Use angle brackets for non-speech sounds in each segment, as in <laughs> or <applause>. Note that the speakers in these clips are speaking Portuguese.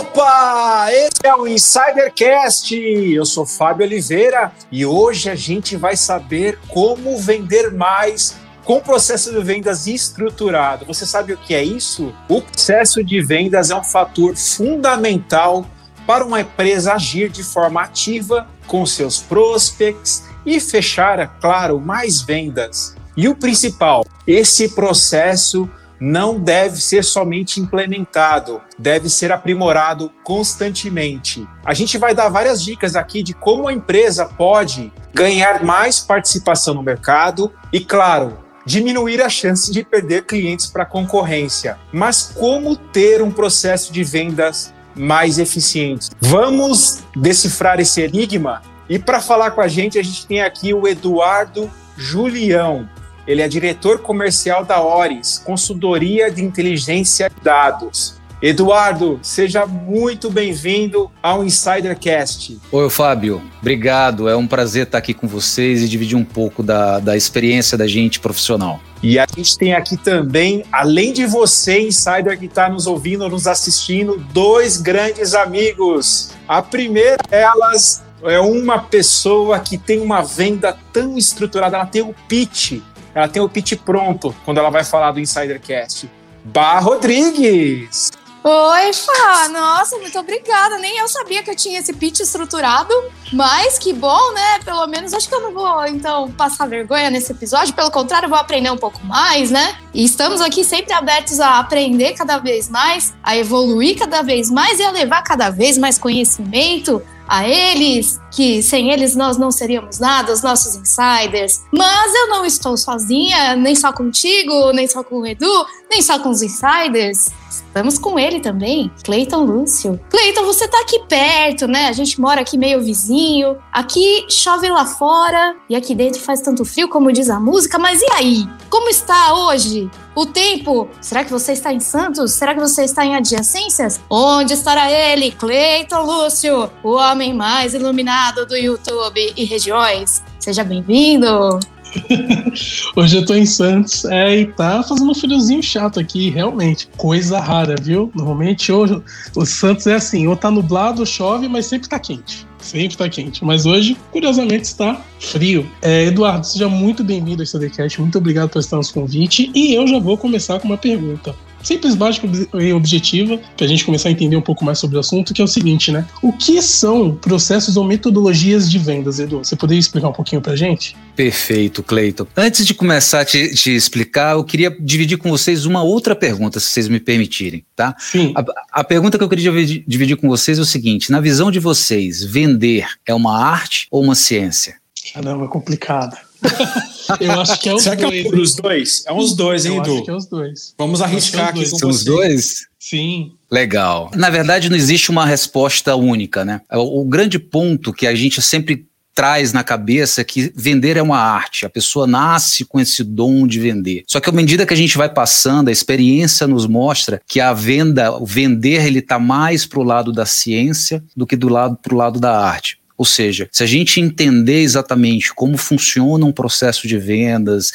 Opa! Esse é o Insidercast. Eu sou Fábio Oliveira e hoje a gente vai saber como vender mais com o processo de vendas estruturado. Você sabe o que é isso? O processo de vendas é um fator fundamental para uma empresa agir de forma ativa com seus prospects e fechar, é claro, mais vendas. E o principal, esse processo não deve ser somente implementado, deve ser aprimorado constantemente. A gente vai dar várias dicas aqui de como a empresa pode ganhar mais participação no mercado e, claro, diminuir a chance de perder clientes para a concorrência. Mas como ter um processo de vendas mais eficiente? Vamos decifrar esse enigma? E para falar com a gente, a gente tem aqui o Eduardo Julião. Ele é diretor comercial da Ores, consultoria de inteligência de dados. Eduardo, seja muito bem-vindo ao Insidercast. Oi, Fábio. Obrigado. É um prazer estar aqui com vocês e dividir um pouco da, da experiência da gente profissional. E a gente tem aqui também, além de você, Insider, que está nos ouvindo, nos assistindo, dois grandes amigos. A primeira delas é uma pessoa que tem uma venda tão estruturada, ela tem o pitch ela tem o pitch pronto quando ela vai falar do Insidercast. Bar Rodrigues! Oi, Fá! Nossa, muito obrigada. Nem eu sabia que eu tinha esse pitch estruturado, mas que bom, né? Pelo menos acho que eu não vou, então, passar vergonha nesse episódio. Pelo contrário, eu vou aprender um pouco mais, né? E estamos aqui sempre abertos a aprender cada vez mais, a evoluir cada vez mais e a levar cada vez mais conhecimento a eles, que sem eles nós não seríamos nada, os nossos insiders. Mas eu não estou sozinha, nem só contigo, nem só com o Edu, nem só com os insiders. Estamos com ele também, Cleiton Lúcio. Cleiton, você tá aqui perto, né? A gente mora aqui meio vizinho. Aqui chove lá fora e aqui dentro faz tanto frio, como diz a música. Mas e aí? Como está hoje? O tempo? Será que você está em Santos? Será que você está em adjacências? Onde estará ele, Cleiton Lúcio, o homem mais iluminado do YouTube e regiões? Seja bem-vindo! <laughs> Hoje eu tô em Santos, é, e tá fazendo um friozinho chato aqui, realmente. Coisa rara, viu? Normalmente hoje o Santos é assim, ou tá nublado, ou chove, mas sempre tá quente. Sempre tá quente. Mas hoje, curiosamente, está frio. É, Eduardo, seja muito bem-vindo ao Estadecast. Muito obrigado por estar nos convite. E eu já vou começar com uma pergunta simples, básica e objetiva, para a gente começar a entender um pouco mais sobre o assunto, que é o seguinte, né? O que são processos ou metodologias de vendas, Edu? Você poderia explicar um pouquinho para a gente? Perfeito, Cleiton. Antes de começar a te, te, explicar, eu queria dividir com vocês uma outra pergunta, se vocês me permitirem, tá? Sim. A, a pergunta que eu queria dividir, dividir com vocês é o seguinte: na visão de vocês, vender é uma arte ou uma ciência? Caramba, é complicado. <laughs> eu acho que é os Será dois. Será que é um dos dois? É uns dois, hein, Edu? Acho que é os dois. Vamos arriscar aqui com São os dois? Sim. Legal. Na verdade, não existe uma resposta única, né? O, o grande ponto que a gente sempre traz na cabeça é que vender é uma arte, a pessoa nasce com esse dom de vender. Só que à medida que a gente vai passando, a experiência nos mostra que a venda, o vender, ele está mais para o lado da ciência do que do lado para o lado da arte. Ou seja, se a gente entender exatamente como funciona um processo de vendas,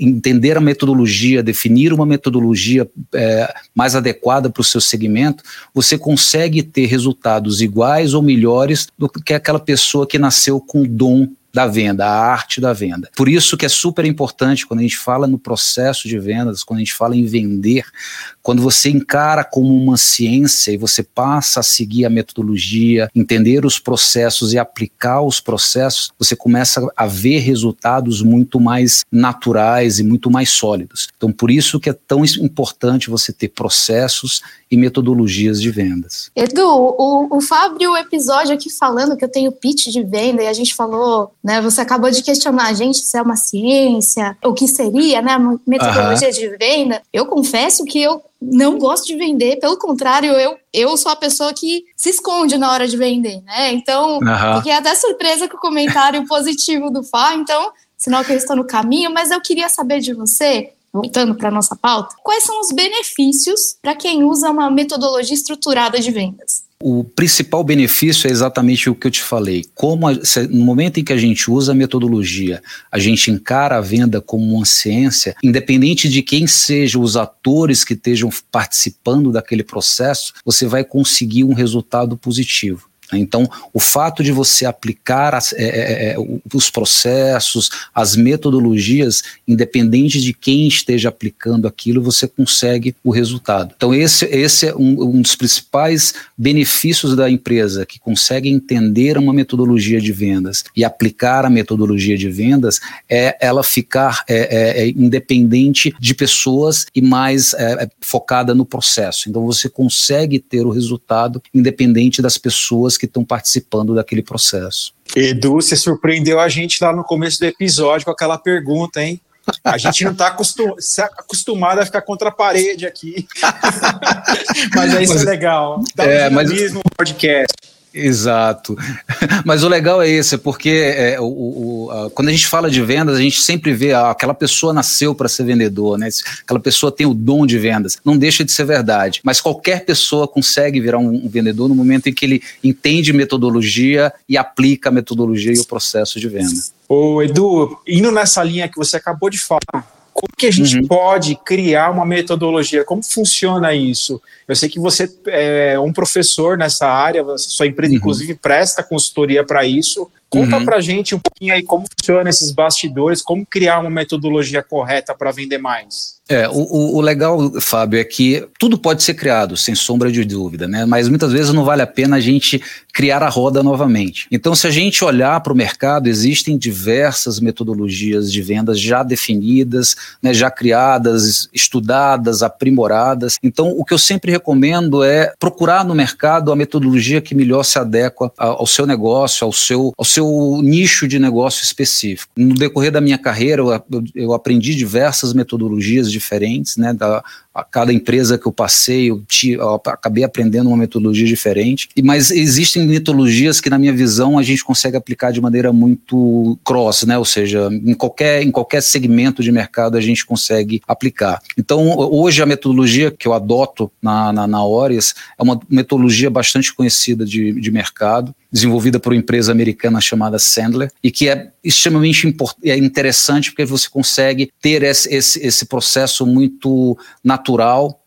entender a metodologia, definir uma metodologia é, mais adequada para o seu segmento, você consegue ter resultados iguais ou melhores do que aquela pessoa que nasceu com o dom da venda, a arte da venda. Por isso que é super importante quando a gente fala no processo de vendas, quando a gente fala em vender, quando você encara como uma ciência e você passa a seguir a metodologia, entender os processos e aplicar os processos, você começa a ver resultados muito mais naturais e muito mais sólidos. Então, por isso que é tão importante você ter processos e metodologias de vendas. Edu, o, o Fábio, o episódio aqui falando que eu tenho pitch de venda e a gente falou, né? Você acabou de questionar a gente se é uma ciência, o que seria, né? Metodologia uhum. de venda. Eu confesso que eu não gosto de vender, pelo contrário, eu, eu sou a pessoa que se esconde na hora de vender, né? Então, uhum. fiquei até surpresa com o comentário <laughs> positivo do Fá, então, sinal que eu estou no caminho, mas eu queria saber de você voltando para nossa pauta, quais são os benefícios para quem usa uma metodologia estruturada de vendas? O principal benefício é exatamente o que eu te falei. Como a, se, no momento em que a gente usa a metodologia, a gente encara a venda como uma ciência, independente de quem sejam os atores que estejam participando daquele processo, você vai conseguir um resultado positivo. Né? Então, o fato de você aplicar as, é, é, é os processos, as metodologias, independente de quem esteja aplicando aquilo, você consegue o resultado. Então, esse, esse é um, um dos principais benefícios da empresa, que consegue entender uma metodologia de vendas e aplicar a metodologia de vendas, é ela ficar é, é, é independente de pessoas e mais focada no processo. Então, você consegue ter o resultado independente das pessoas que estão participando daquele processo. Edu, você surpreendeu a gente lá no começo do episódio com aquela pergunta, hein? A gente não está acostum acostumado a ficar contra a parede aqui. <laughs> mas é isso é legal. Dá é, um mas... no podcast. Exato. Mas o legal é esse, porque é, o, o, a, quando a gente fala de vendas, a gente sempre vê ah, aquela pessoa nasceu para ser vendedor, né? Aquela pessoa tem o dom de vendas. Não deixa de ser verdade. Mas qualquer pessoa consegue virar um, um vendedor no momento em que ele entende metodologia e aplica a metodologia e o processo de venda. Ô, Edu, indo nessa linha que você acabou de falar, como que a gente uhum. pode criar uma metodologia? Como funciona isso? Eu sei que você é um professor nessa área, sua empresa, uhum. inclusive, presta consultoria para isso. Conta uhum. para gente um pouquinho aí como funciona esses bastidores, como criar uma metodologia correta para vender mais. É, o, o, legal, Fábio, é que tudo pode ser criado, sem sombra de dúvida, né? Mas muitas vezes não vale a pena a gente criar a roda novamente. Então, se a gente olhar para o mercado, existem diversas metodologias de vendas já definidas, né, já criadas, estudadas, aprimoradas. Então, o que eu sempre recomendo é procurar no mercado a metodologia que melhor se adequa ao seu negócio, ao seu, ao seu nicho de negócio específico. No decorrer da minha carreira, eu, eu aprendi diversas metodologias diferentes, né? Da, a cada empresa que eu passei, eu, te, eu, acabei aprendendo uma metodologia diferente. E, mas existem metodologias que, na minha visão, a gente consegue aplicar de maneira muito cross, né? Ou seja, em qualquer, em qualquer segmento de mercado a gente consegue aplicar. Então, hoje a metodologia que eu adoto na, na, na é uma metodologia bastante conhecida de, de mercado desenvolvida por uma empresa americana chamada Sandler, e que é extremamente é interessante porque você consegue ter esse, esse, esse processo muito natural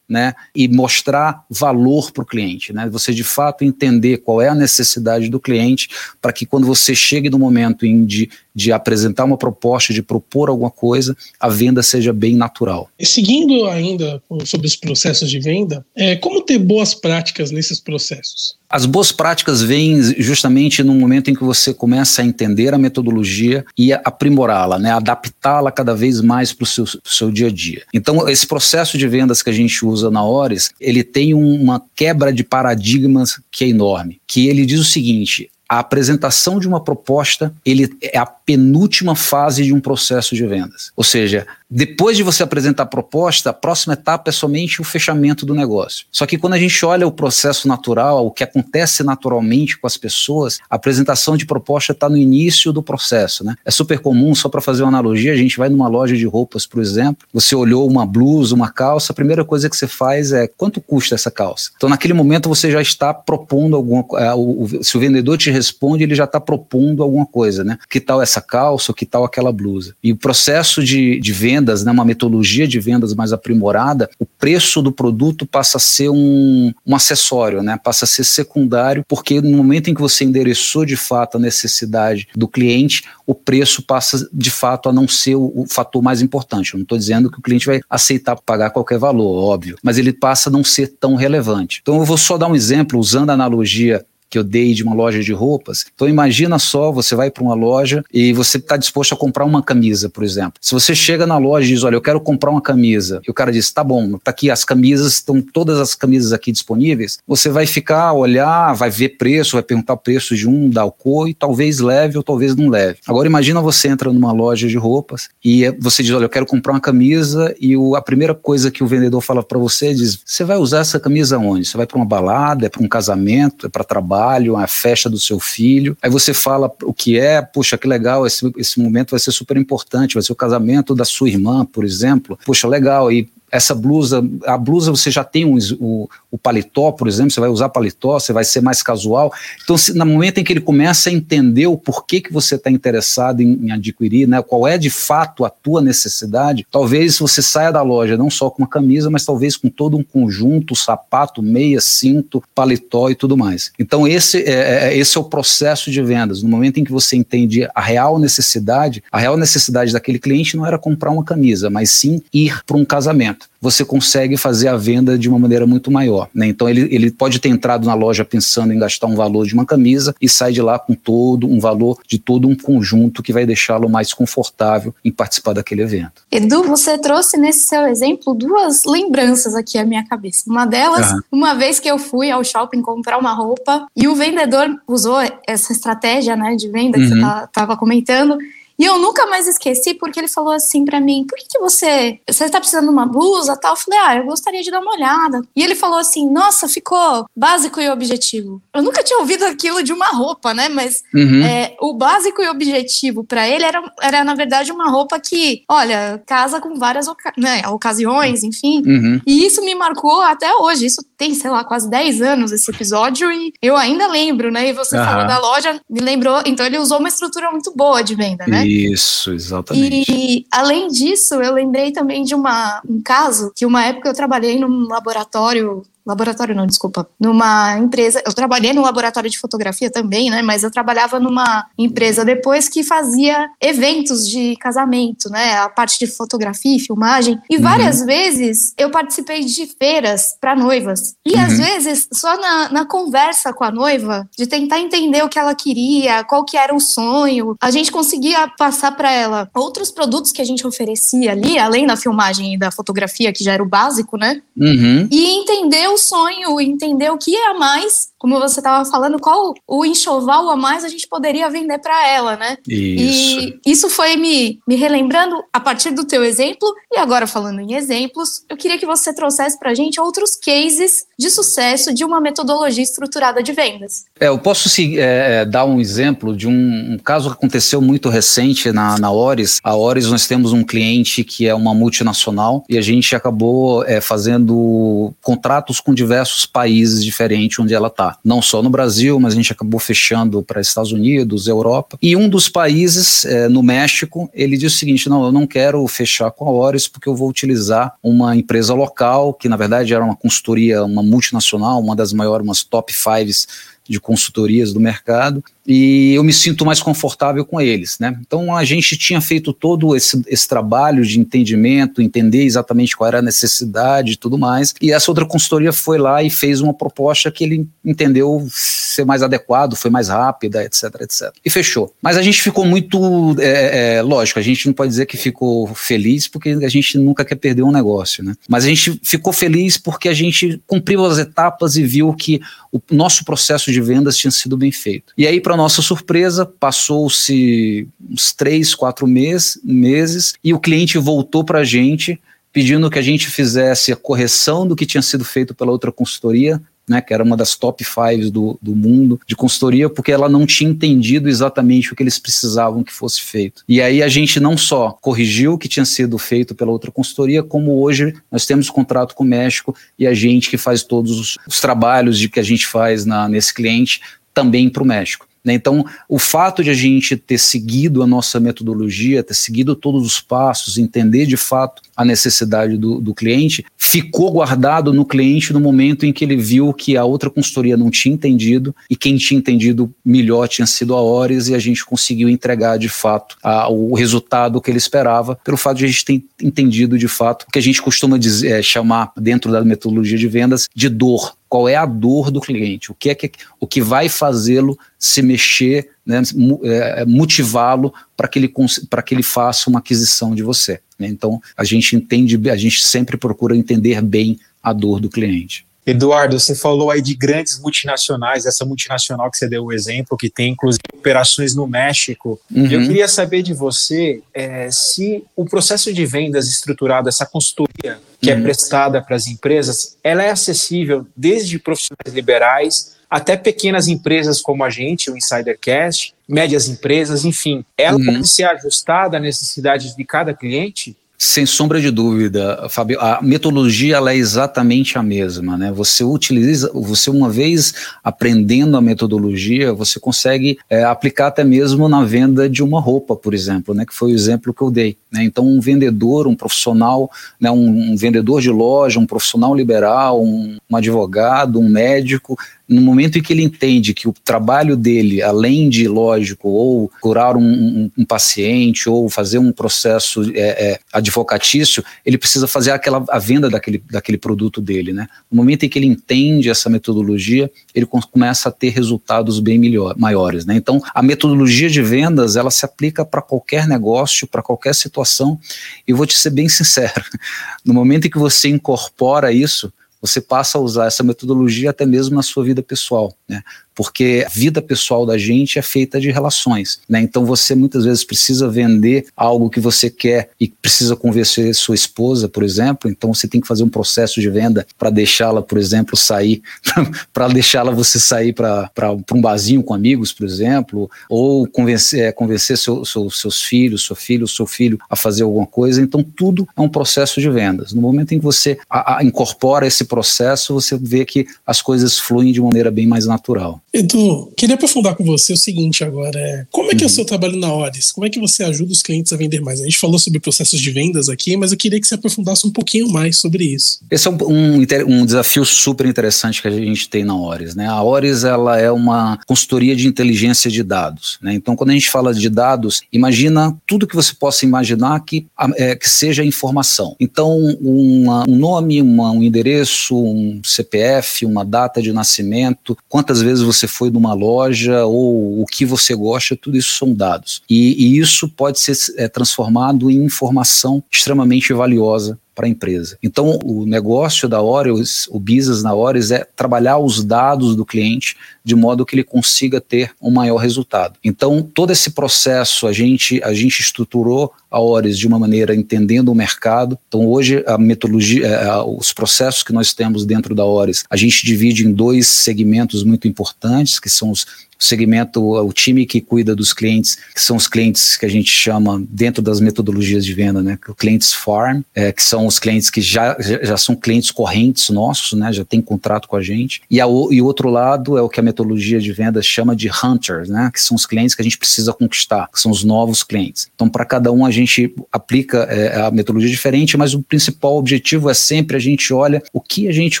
né, e mostrar valor para o cliente, né, você de fato entender qual é a necessidade do cliente para que quando você chegue no momento em de de apresentar uma proposta, de propor alguma coisa, a venda seja bem natural. E seguindo ainda sobre os processos de venda, é, como ter boas práticas nesses processos? As boas práticas vêm justamente no momento em que você começa a entender a metodologia e aprimorá-la, né, adaptá-la cada vez mais para o seu, seu dia a dia. Então, esse processo de vendas que a gente usa na Ores, ele tem uma quebra de paradigmas que é enorme, que ele diz o seguinte, a apresentação de uma proposta ele é a penúltima fase de um processo de vendas. Ou seja, depois de você apresentar a proposta, a próxima etapa é somente o fechamento do negócio. Só que quando a gente olha o processo natural, o que acontece naturalmente com as pessoas, a apresentação de proposta está no início do processo. Né? É super comum, só para fazer uma analogia, a gente vai numa loja de roupas, por exemplo, você olhou uma blusa, uma calça, a primeira coisa que você faz é quanto custa essa calça? Então, naquele momento, você já está propondo alguma coisa. É, se o vendedor te responde, ele já está propondo alguma coisa, né? Que tal essa calça ou que tal aquela blusa? E o processo de, de venda vendas, né, uma metodologia de vendas mais aprimorada, o preço do produto passa a ser um, um acessório, né, passa a ser secundário, porque no momento em que você endereçou de fato a necessidade do cliente, o preço passa de fato a não ser o, o fator mais importante. Eu não estou dizendo que o cliente vai aceitar pagar qualquer valor, óbvio, mas ele passa a não ser tão relevante. Então eu vou só dar um exemplo usando a analogia que eu dei de uma loja de roupas. Então imagina só, você vai para uma loja e você está disposto a comprar uma camisa, por exemplo. Se você chega na loja e diz, olha, eu quero comprar uma camisa, e o cara diz, tá bom, tá aqui as camisas, estão todas as camisas aqui disponíveis, você vai ficar, olhar, vai ver preço, vai perguntar o preço de um, da cor, e talvez leve ou talvez não leve. Agora imagina você entra numa loja de roupas e você diz, olha, eu quero comprar uma camisa e o, a primeira coisa que o vendedor fala para você diz, você vai usar essa camisa onde? Você vai para uma balada, é para um casamento, é para trabalho, trabalho, a festa do seu filho. Aí você fala o que é, puxa, que legal, esse, esse momento vai ser super importante, vai ser o casamento da sua irmã, por exemplo. Puxa, legal, e essa blusa, a blusa você já tem um, o, paletó, por exemplo, você vai usar paletó, você vai ser mais casual. Então, se, no momento em que ele começa a entender o porquê que você está interessado em, em, adquirir, né, qual é de fato a tua necessidade, talvez você saia da loja não só com uma camisa, mas talvez com todo um conjunto, sapato, meia, cinto, paletó e tudo mais. Então, esse é, é, é esse é o processo de vendas. No momento em que você entende a real necessidade, a real necessidade daquele cliente não era comprar uma camisa, mas sim ir para um casamento você consegue fazer a venda de uma maneira muito maior. Né? Então ele, ele pode ter entrado na loja pensando em gastar um valor de uma camisa e sai de lá com todo um valor de todo um conjunto que vai deixá-lo mais confortável em participar daquele evento. Edu, você trouxe nesse seu exemplo duas lembranças aqui à minha cabeça. Uma delas, uhum. uma vez que eu fui ao shopping comprar uma roupa e o vendedor usou essa estratégia né, de venda que uhum. você estava comentando e eu nunca mais esqueci porque ele falou assim para mim: por que, que você. Você tá precisando de uma blusa tal? Eu falei: ah, eu gostaria de dar uma olhada. E ele falou assim: nossa, ficou básico e objetivo. Eu nunca tinha ouvido aquilo de uma roupa, né? Mas uhum. é, o básico e objetivo para ele era, era, na verdade, uma roupa que, olha, casa com várias oca né, ocasiões, enfim. Uhum. E isso me marcou até hoje. Isso tem, sei lá, quase 10 anos esse episódio e eu ainda lembro, né? E você uhum. falou da loja, me lembrou. Então ele usou uma estrutura muito boa de venda, né? Isso, exatamente. E além disso, eu lembrei também de uma, um caso que uma época eu trabalhei num laboratório laboratório não, desculpa, numa empresa, eu trabalhei no laboratório de fotografia também, né, mas eu trabalhava numa empresa depois que fazia eventos de casamento, né, a parte de fotografia e filmagem, e uhum. várias vezes eu participei de feiras para noivas, e uhum. às vezes só na, na conversa com a noiva, de tentar entender o que ela queria, qual que era o sonho, a gente conseguia passar para ela outros produtos que a gente oferecia ali, além da filmagem e da fotografia, que já era o básico, né, uhum. e entender sonho, entender o que é a mais, como você estava falando, qual o enxoval a mais a gente poderia vender para ela, né? Isso. E isso foi me, me relembrando a partir do teu exemplo, e agora falando em exemplos, eu queria que você trouxesse para a gente outros cases de sucesso de uma metodologia estruturada de vendas. É, eu posso é, é, dar um exemplo de um, um, caso que aconteceu muito recente na, na Ores. A Ores, nós temos um cliente que é uma multinacional e a gente acabou é, fazendo contratos com diversos países diferentes onde ela está. Não só no Brasil, mas a gente acabou fechando para Estados Unidos, Europa. E um dos países, é, no México, ele disse o seguinte: não, eu não quero fechar com a Ores porque eu vou utilizar uma empresa local, que na verdade era uma consultoria, uma multinacional, uma das maiores, umas top fives de consultorias do mercado, e eu me sinto mais confortável com eles, né? Então a gente tinha feito todo esse, esse trabalho de entendimento, entender exatamente qual era a necessidade e tudo mais, e essa outra consultoria foi lá e fez uma proposta que ele entendeu ser mais adequado, foi mais rápida, etc, etc. E fechou. Mas a gente ficou muito, é, é, lógico, a gente não pode dizer que ficou feliz porque a gente nunca quer perder um negócio, né? Mas a gente ficou feliz porque a gente cumpriu as etapas e viu que o nosso processo de vendas tinha sido bem feito. E aí, para nossa surpresa, passou-se uns três, quatro mês, meses e o cliente voltou para a gente pedindo que a gente fizesse a correção do que tinha sido feito pela outra consultoria, né, que era uma das top fives do, do mundo de consultoria, porque ela não tinha entendido exatamente o que eles precisavam que fosse feito. E aí a gente não só corrigiu o que tinha sido feito pela outra consultoria, como hoje nós temos contrato com o México e a gente que faz todos os, os trabalhos de que a gente faz na, nesse cliente também para o México. Né? Então, o fato de a gente ter seguido a nossa metodologia, ter seguido todos os passos, entender de fato a necessidade do, do, cliente, ficou guardado no cliente no momento em que ele viu que a outra consultoria não tinha entendido e quem tinha entendido melhor tinha sido a Ores e a gente conseguiu entregar de fato a, o resultado que ele esperava, pelo fato de a gente ter entendido de fato o que a gente costuma dizer, é, chamar dentro da metodologia de vendas de dor. Qual é a dor do cliente, o que é que, o que vai fazê-lo se mexer, né, é, motivá-lo para que, ele, que ele faça uma aquisição de você. Né? Então, a gente entende, a gente sempre procura entender bem a dor do cliente. Eduardo, você falou aí de grandes multinacionais, essa multinacional que você deu o exemplo, que tem inclusive operações no México. Uhum. Eu queria saber de você é, se o processo de vendas estruturado, essa consultoria que é uhum. é prestada para as empresas, ela é acessível desde profissionais liberais até pequenas empresas como a gente, o Insidercast, médias empresas, enfim. Ela uhum. pode ser ajustada à necessidade de cada cliente? Sem sombra de dúvida, Fábio, a metodologia ela é exatamente a mesma, né? Você utiliza, você uma vez aprendendo a metodologia, você consegue é, aplicar até mesmo na venda de uma roupa, por exemplo, né? Que foi o exemplo que eu dei. Né? Então, um vendedor, um profissional, né? um, um vendedor de loja, um profissional liberal, um, um advogado, um médico, no momento em que ele entende que o trabalho dele, além de, lógico, ou curar um, um, um paciente, ou fazer um processo é, é, advocatício, ele precisa fazer aquela, a venda daquele, daquele produto dele. Né? No momento em que ele entende essa metodologia, ele começa a ter resultados bem melhor, maiores. Né? Então, a metodologia de vendas, ela se aplica para qualquer negócio, para qualquer situação, e vou te ser bem sincero, <laughs> no momento em que você incorpora isso, você passa a usar essa metodologia até mesmo na sua vida pessoal, né? Porque a vida pessoal da gente é feita de relações, né? Então você muitas vezes precisa vender algo que você quer e precisa convencer sua esposa, por exemplo, então você tem que fazer um processo de venda para deixá-la, por exemplo, sair, <laughs> para deixá-la você sair para um barzinho com amigos, por exemplo, ou convencer, é, convencer seu, seu, seus filhos, seu filho, seu filho a fazer alguma coisa. Então tudo é um processo de vendas. No momento em que você a, a incorpora esse processo, você vê que as coisas fluem de maneira bem mais natural. Edu, queria aprofundar com você o seguinte agora. É, como é que uhum. é o uhum. seu trabalho na Ores? Como é que você ajuda os clientes a vender mais? A gente falou sobre processos de vendas aqui, mas eu queria que você aprofundasse um pouquinho mais sobre isso. Esse é um, um, um desafio super interessante que a gente tem na Ores. Né? A Ores ela é uma consultoria de inteligência de dados. Né? Então, quando a gente fala de dados, imagina tudo que você possa imaginar que, é, que seja informação. Então, uma, um nome, uma, um endereço, um CPF, uma data de nascimento, quantas vezes você você foi numa loja ou o que você gosta, tudo isso são dados. E, e isso pode ser é, transformado em informação extremamente valiosa para a empresa. Então, o negócio da Oreos, o business na Oreos é trabalhar os dados do cliente de modo que ele consiga ter um maior resultado. Então, todo esse processo a gente a gente estruturou a Oreos de uma maneira entendendo o mercado. Então, hoje a metodologia, é, os processos que nós temos dentro da Oreos, a gente divide em dois segmentos muito importantes, que são os segmento, o time que cuida dos clientes, que são os clientes que a gente chama dentro das metodologias de venda, né? Clientes farm, é, que são os clientes que já, já são clientes correntes nossos, né? Já tem contrato com a gente. E, a, e o outro lado é o que a metodologia de venda chama de hunters, né? Que são os clientes que a gente precisa conquistar, que são os novos clientes. Então, para cada um a gente aplica é, a metodologia diferente, mas o principal objetivo é sempre a gente olha o que a gente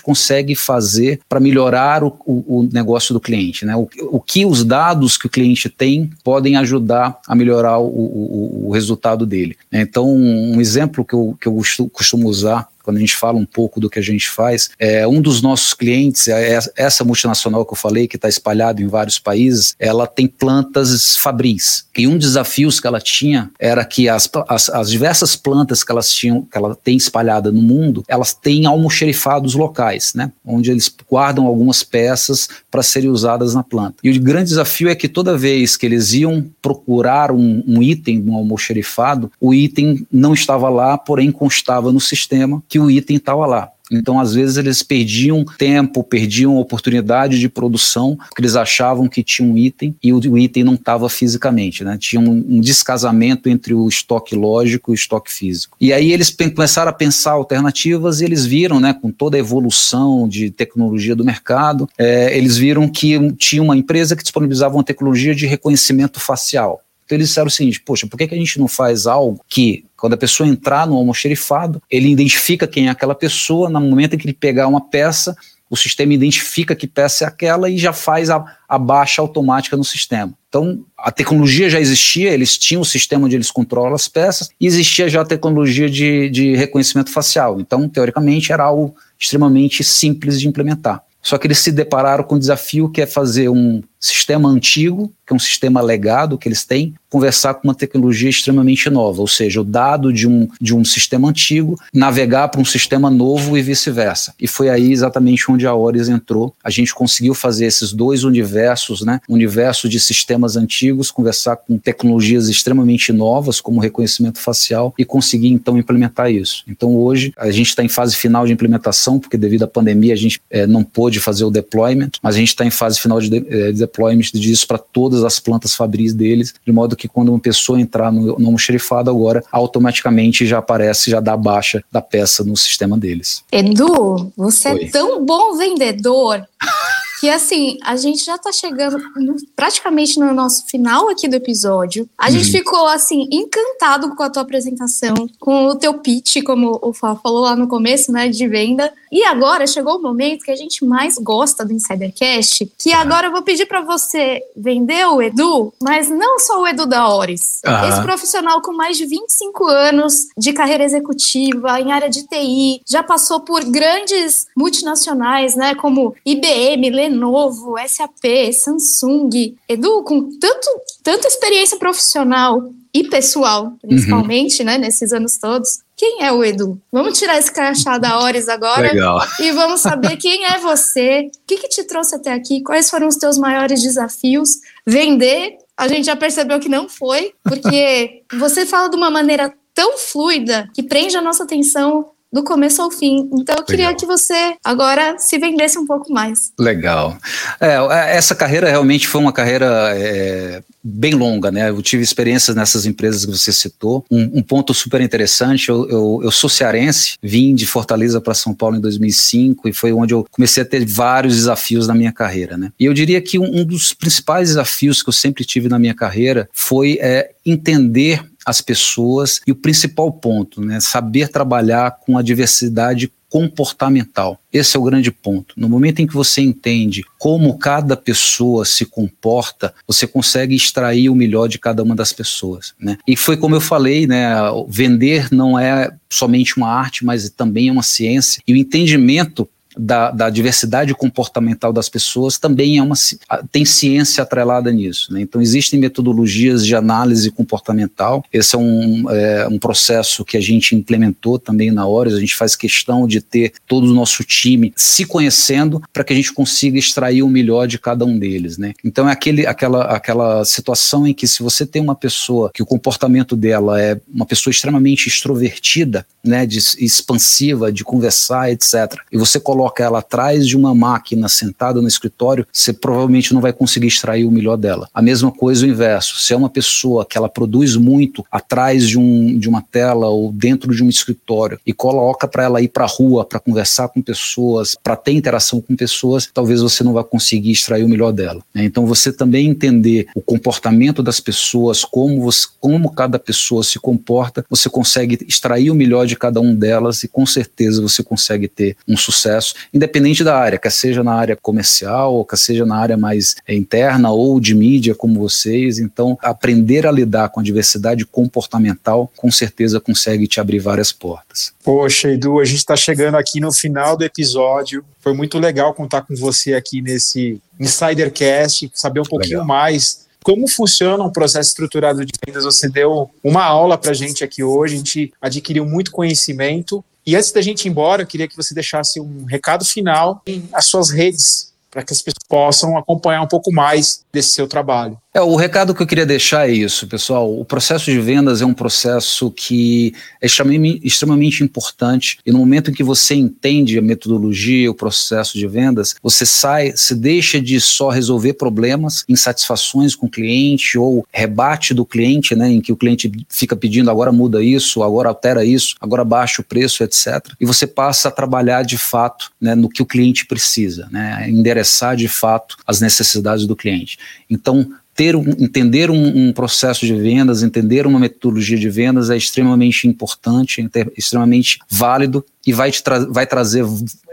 consegue fazer para melhorar o, o, o, negócio do cliente, né? O, o que os dados que o cliente tem podem ajudar a melhorar o, o, o resultado dele. Então, um exemplo que eu, que eu costumo usar quando a gente fala um pouco do que a gente faz, é, um dos nossos clientes, é essa multinacional que eu falei, que está espalhado em vários países, ela tem plantas fabris. E um dos desafios que ela tinha era que as, as, as diversas plantas que elas tinham, que ela tem espalhada no mundo, elas têm almoxerifados locais, né? Onde eles guardam algumas peças para serem usadas na planta. E o grande desafio é que toda vez que eles iam procurar um, um item no almoxerifado, o item não estava lá, porém constava no sistema que o item estava lá. Então, às vezes, eles perdiam tempo, perdiam oportunidade de produção, porque eles achavam que tinha um item e o, item não estava fisicamente, né? Tinha um, um, descasamento entre o estoque lógico e o estoque físico. E aí eles começaram a pensar alternativas e eles viram, né, com toda a evolução de tecnologia do mercado, é, eles viram que tinha uma empresa que disponibilizava uma tecnologia de reconhecimento facial. Então eles disseram o seguinte: poxa, por que, que a gente não faz algo que, quando a pessoa entrar no almoxerifado, ele identifica quem é aquela pessoa, no momento em que ele pegar uma peça, o sistema identifica que peça é aquela e já faz a, a baixa automática no sistema. Então, a tecnologia já existia, eles tinham o sistema onde eles controlam as peças, e existia já a tecnologia de, de reconhecimento facial. Então, teoricamente, era algo extremamente simples de implementar. Só que eles se depararam com o desafio que é fazer um sistema antigo, que é um sistema legado que eles têm, conversar com uma tecnologia extremamente nova, ou seja, o dado de um, de um sistema antigo navegar para um sistema novo e vice-versa. E foi aí exatamente onde a Ores entrou. A gente conseguiu fazer esses dois universos, né? universo de sistemas antigos, conversar com tecnologias extremamente novas, como reconhecimento facial, e conseguir então implementar isso. Então hoje a gente está em fase final de implementação, porque devido à pandemia a gente é, não pôde fazer o deployment, mas a gente está em fase final de, de, eh, de deployment disso para todas as plantas fabris deles, de modo que quando uma pessoa entrar no, no almoxerifado agora, automaticamente já aparece, já dá baixa da peça no sistema deles. Edu, você é Oi. é tão bom vendedor que assim, a gente já tá chegando no, praticamente no nosso final aqui do episódio. A uhum. gente ficou assim encantado com a tua apresentação, com o teu pitch, como o Fá falou lá no começo, né, de venda. E agora chegou o momento que a gente mais gosta do Insidercast, que uhum. agora eu vou pedir para você vender o Edu, mas não só o Edu da Ores. Uhum. Esse profissional com mais de 25 anos de carreira executiva em área de TI, já passou por grandes multinacionais, né, como IBM, Lenovo, Lenovo, SAP, Samsung. Edu, com tanto, tanta experiência profissional e pessoal, principalmente, uhum. né, nesses anos todos. Quem é o Edu? Vamos tirar esse crachá da Horas agora Legal. e vamos saber quem é você, o que, que te trouxe até aqui, quais foram os teus maiores desafios. Vender, a gente já percebeu que não foi, porque você fala de uma maneira tão fluida que prende a nossa atenção do começo ao fim. Então eu queria Legal. que você agora se vendesse um pouco mais. Legal. É, é, essa carreira realmente foi uma carreira é, bem longa, né? Eu tive experiências nessas empresas que você citou. Um, um ponto super interessante, eu, eu, eu, sou cearense, vim de Fortaleza para São Paulo em 2005 e foi onde eu comecei a ter vários desafios na minha carreira, né? E eu diria que um, um dos principais desafios que eu sempre tive na minha carreira foi é, entender as pessoas e o principal ponto, né, saber trabalhar com a diversidade comportamental. Esse é o grande ponto. No momento em que você entende como cada pessoa se comporta, você consegue extrair o melhor de cada uma das pessoas. Né? E foi como eu falei, né? Vender não é somente uma arte, mas também é uma ciência. E o entendimento da, da, diversidade comportamental das pessoas também é uma, tem ciência atrelada nisso. Né? Então, existem metodologias de análise comportamental. Esse é um, é um processo que a gente implementou também na Horus. A gente faz questão de ter todo o nosso time se conhecendo para que a gente consiga extrair o melhor de cada um deles. Né? Então, é aquele, aquela, aquela situação em que, se você tem uma pessoa que o comportamento dela é uma pessoa extremamente extrovertida, né, de, expansiva, de conversar, etc., e você coloca coloca ela atrás de uma máquina sentada no escritório, você provavelmente não vai conseguir extrair o melhor dela. A mesma coisa o inverso. Se é uma pessoa que ela produz muito atrás de, um, de uma tela ou dentro de um escritório e coloca para ela ir para a rua para conversar com pessoas, para ter interação com pessoas, talvez você não vá conseguir extrair o melhor dela. Né? Então você também entender o comportamento das pessoas, como, você, como cada pessoa se comporta, você consegue extrair o melhor de cada um delas e com certeza você consegue ter um sucesso independente da área, quer seja na área comercial, ou quer seja na área mais é, interna ou de mídia, como vocês. Então, aprender a lidar com a diversidade comportamental, com certeza consegue te abrir várias portas. Poxa, Edu, a gente está chegando aqui no final do episódio. Foi muito legal contar com você aqui nesse Insidercast, saber um pouquinho legal. mais como funciona um processo estruturado de vendas. Você deu uma aula para a gente aqui hoje, a gente adquiriu muito conhecimento e antes da gente ir embora, eu queria que você deixasse um recado final em as suas redes, para que as pessoas possam acompanhar um pouco mais desse seu trabalho. É, o recado que eu queria deixar é isso, pessoal. O processo de vendas é um processo que é extremamente, importante e no momento em que você entende a metodologia, o processo de vendas, você sai, se deixa de só resolver problemas, insatisfações com o cliente ou rebate do cliente, né, em que o cliente fica pedindo agora muda isso, agora altera isso, agora baixa o preço, etc. E você passa a trabalhar de fato né, no que o cliente precisa, né, endereçar de fato as necessidades do cliente. Então, ter um, entender um, um, processo de vendas, entender uma metodologia de vendas é extremamente importante, é extremamente válido e vai, te tra vai trazer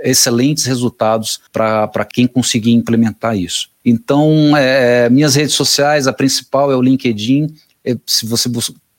excelentes resultados para quem conseguir implementar isso. Então, é, minhas redes sociais, a principal é o LinkedIn. É, se você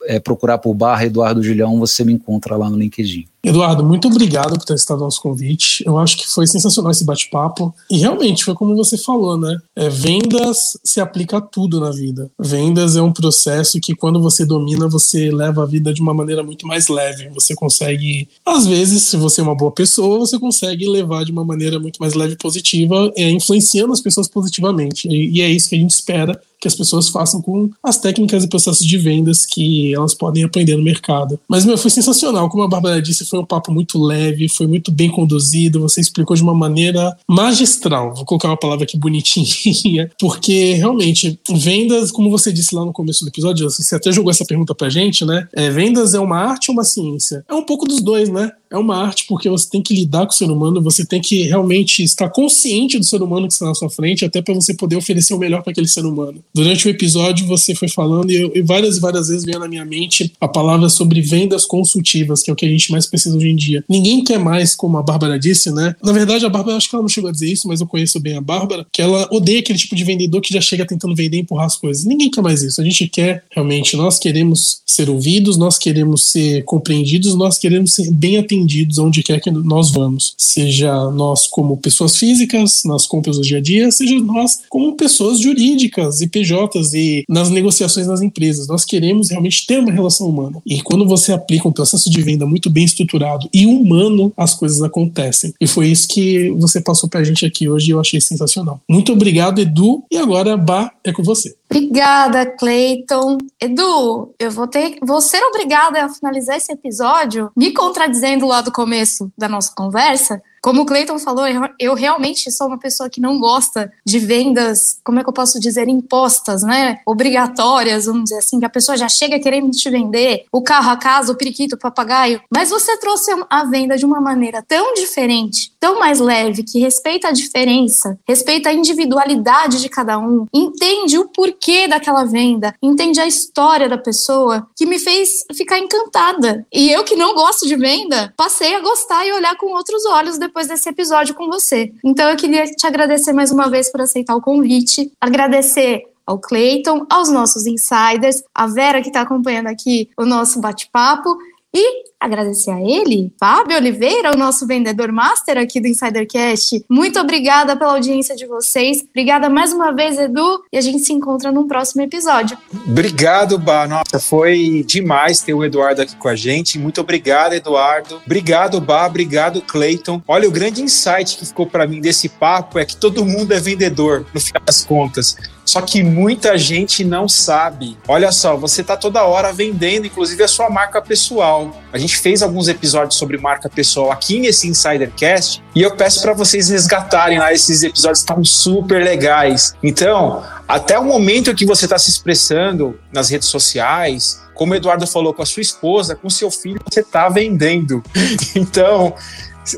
é, procurar por barra Eduardo Julião, você me encontra lá no LinkedIn. Eduardo, muito obrigado por ter estado no nosso convite. Eu acho que foi sensacional esse bate-papo. E realmente, foi como você falou, né? É, vendas se aplica a tudo na vida. Vendas é um processo que, quando você domina, você leva a vida de uma maneira muito mais leve. Você consegue, às vezes, se você é uma boa pessoa, você consegue levar de uma maneira muito mais leve e positiva, é, influenciando as pessoas positivamente. E, e é isso que a gente espera que as pessoas façam com as técnicas e processos de vendas que elas podem aprender no mercado. Mas, meu, foi sensacional. Como a Bárbara disse, foi um papo muito leve, foi muito bem conduzido, você explicou de uma maneira magistral, vou colocar uma palavra aqui bonitinha, <laughs> porque realmente, vendas, como você disse lá no começo do episódio, você até jogou essa pergunta pra gente, né? É, vendas é uma arte ou uma ciência? É um pouco dos dois, né? É uma arte porque você tem que lidar com o ser humano, você tem que realmente estar consciente do ser humano que está na sua frente, até para você poder oferecer o melhor para aquele ser humano. Durante o episódio você foi falando e, eu, e várias e várias vezes veio na minha mente a palavra sobre vendas consultivas, que é o que a gente mais precisa hoje em dia. Ninguém quer mais, como a Bárbara disse, né? Na verdade, a Bárbara, acho que ela não chegou a dizer isso, mas eu conheço bem a Bárbara, que ela odeia aquele tipo de vendedor que já chega tentando vender e empurrar as coisas. Ninguém quer mais isso. A gente quer, realmente, nós queremos ser ouvidos, nós queremos ser compreendidos, nós queremos ser bem atendidos onde quer que nós vamos. Seja nós como pessoas físicas, nas compras do dia a dia, seja nós como pessoas jurídicas e PJs e nas negociações das empresas. Nós queremos realmente ter uma relação humana. E quando você aplica um processo de venda muito bem estruturado e humano, as coisas acontecem. E foi isso que você passou pra gente aqui hoje e eu achei sensacional. Muito obrigado, Edu. E agora, Bá, é com você. Obrigada, Cleiton. Edu, eu vou ter, vou ser obrigada a finalizar esse episódio me contradizendo lá do começo da nossa conversa, como o Clayton falou, eu realmente sou uma pessoa que não gosta de vendas, como é que eu posso dizer, impostas, né? Obrigatórias, vamos dizer assim, que a pessoa já chega querendo te vender o carro, a casa, o periquito, o papagaio. Mas você trouxe a venda de uma maneira tão diferente, tão mais leve, que respeita a diferença, respeita a individualidade de cada um, entende o porquê daquela venda, entende a história da pessoa, que me fez ficar encantada. E eu que não gosto de venda, passei a gostar e olhar com outros olhos depois depois desse episódio com você. Então eu queria te agradecer mais uma vez por aceitar o convite, agradecer ao Clayton, aos nossos insiders, a Vera que está acompanhando aqui o nosso bate-papo e agradecer a ele, Fábio Oliveira, o nosso vendedor master aqui do Insidercast. Muito obrigada pela audiência de vocês. Obrigada mais uma vez, Edu, e a gente se encontra num próximo episódio. Obrigado, Bá. Nossa, foi demais ter o Eduardo aqui com a gente. Muito obrigado, Eduardo. Obrigado, Bá. Obrigado, Clayton. Olha, o grande insight que ficou para mim desse papo é que todo mundo é vendedor, no final das contas. Só que muita gente não sabe. Olha só, você está toda hora vendendo, inclusive a sua marca pessoal. A gente fez alguns episódios sobre marca pessoal aqui nesse Insidercast e eu peço para vocês resgatarem lá esses episódios, estão super legais. Então, até o momento que você está se expressando nas redes sociais, como o Eduardo falou com a sua esposa, com seu filho, você está vendendo. <laughs> Então,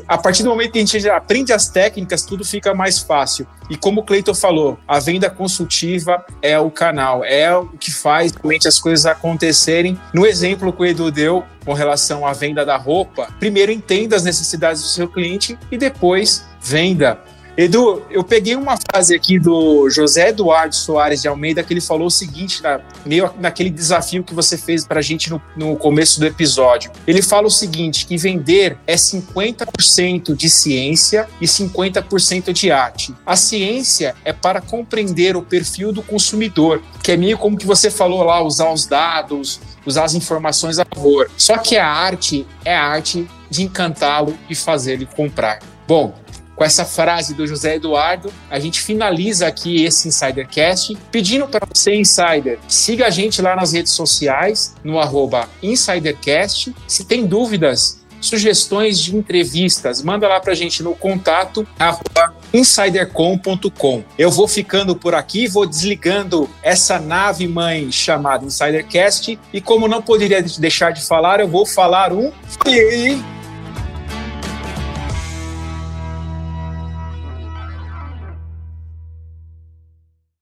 a partir do momento que a gente aprende as técnicas, tudo fica mais fácil. E como o Cleiton falou, a venda consultiva é o canal, é o que faz realmente as coisas acontecerem. No exemplo que o Edu deu com relação à venda da roupa, primeiro entenda as necessidades do seu cliente e depois venda. Edu, eu peguei uma frase aqui do José Eduardo Soares de Almeida que ele falou o seguinte, na, meio naquele desafio que você fez para a gente no, no começo do episódio. Ele fala o seguinte: que vender é 50% de ciência e 50% de arte. A ciência é para compreender o perfil do consumidor, que é meio como que você falou lá, usar os dados, usar as informações a favor. Só que a arte é a arte de encantá-lo e fazer ele comprar. Bom, com essa frase do José Eduardo, a gente finaliza aqui esse Insidercast, pedindo para você, Insider, siga a gente lá nas redes sociais, no InsiderCast. Se tem dúvidas, sugestões de entrevistas, manda lá para a gente no contato insidercom.com. Eu vou ficando por aqui, vou desligando essa nave mãe chamada Insidercast e como não poderia deixar de falar, eu vou falar um...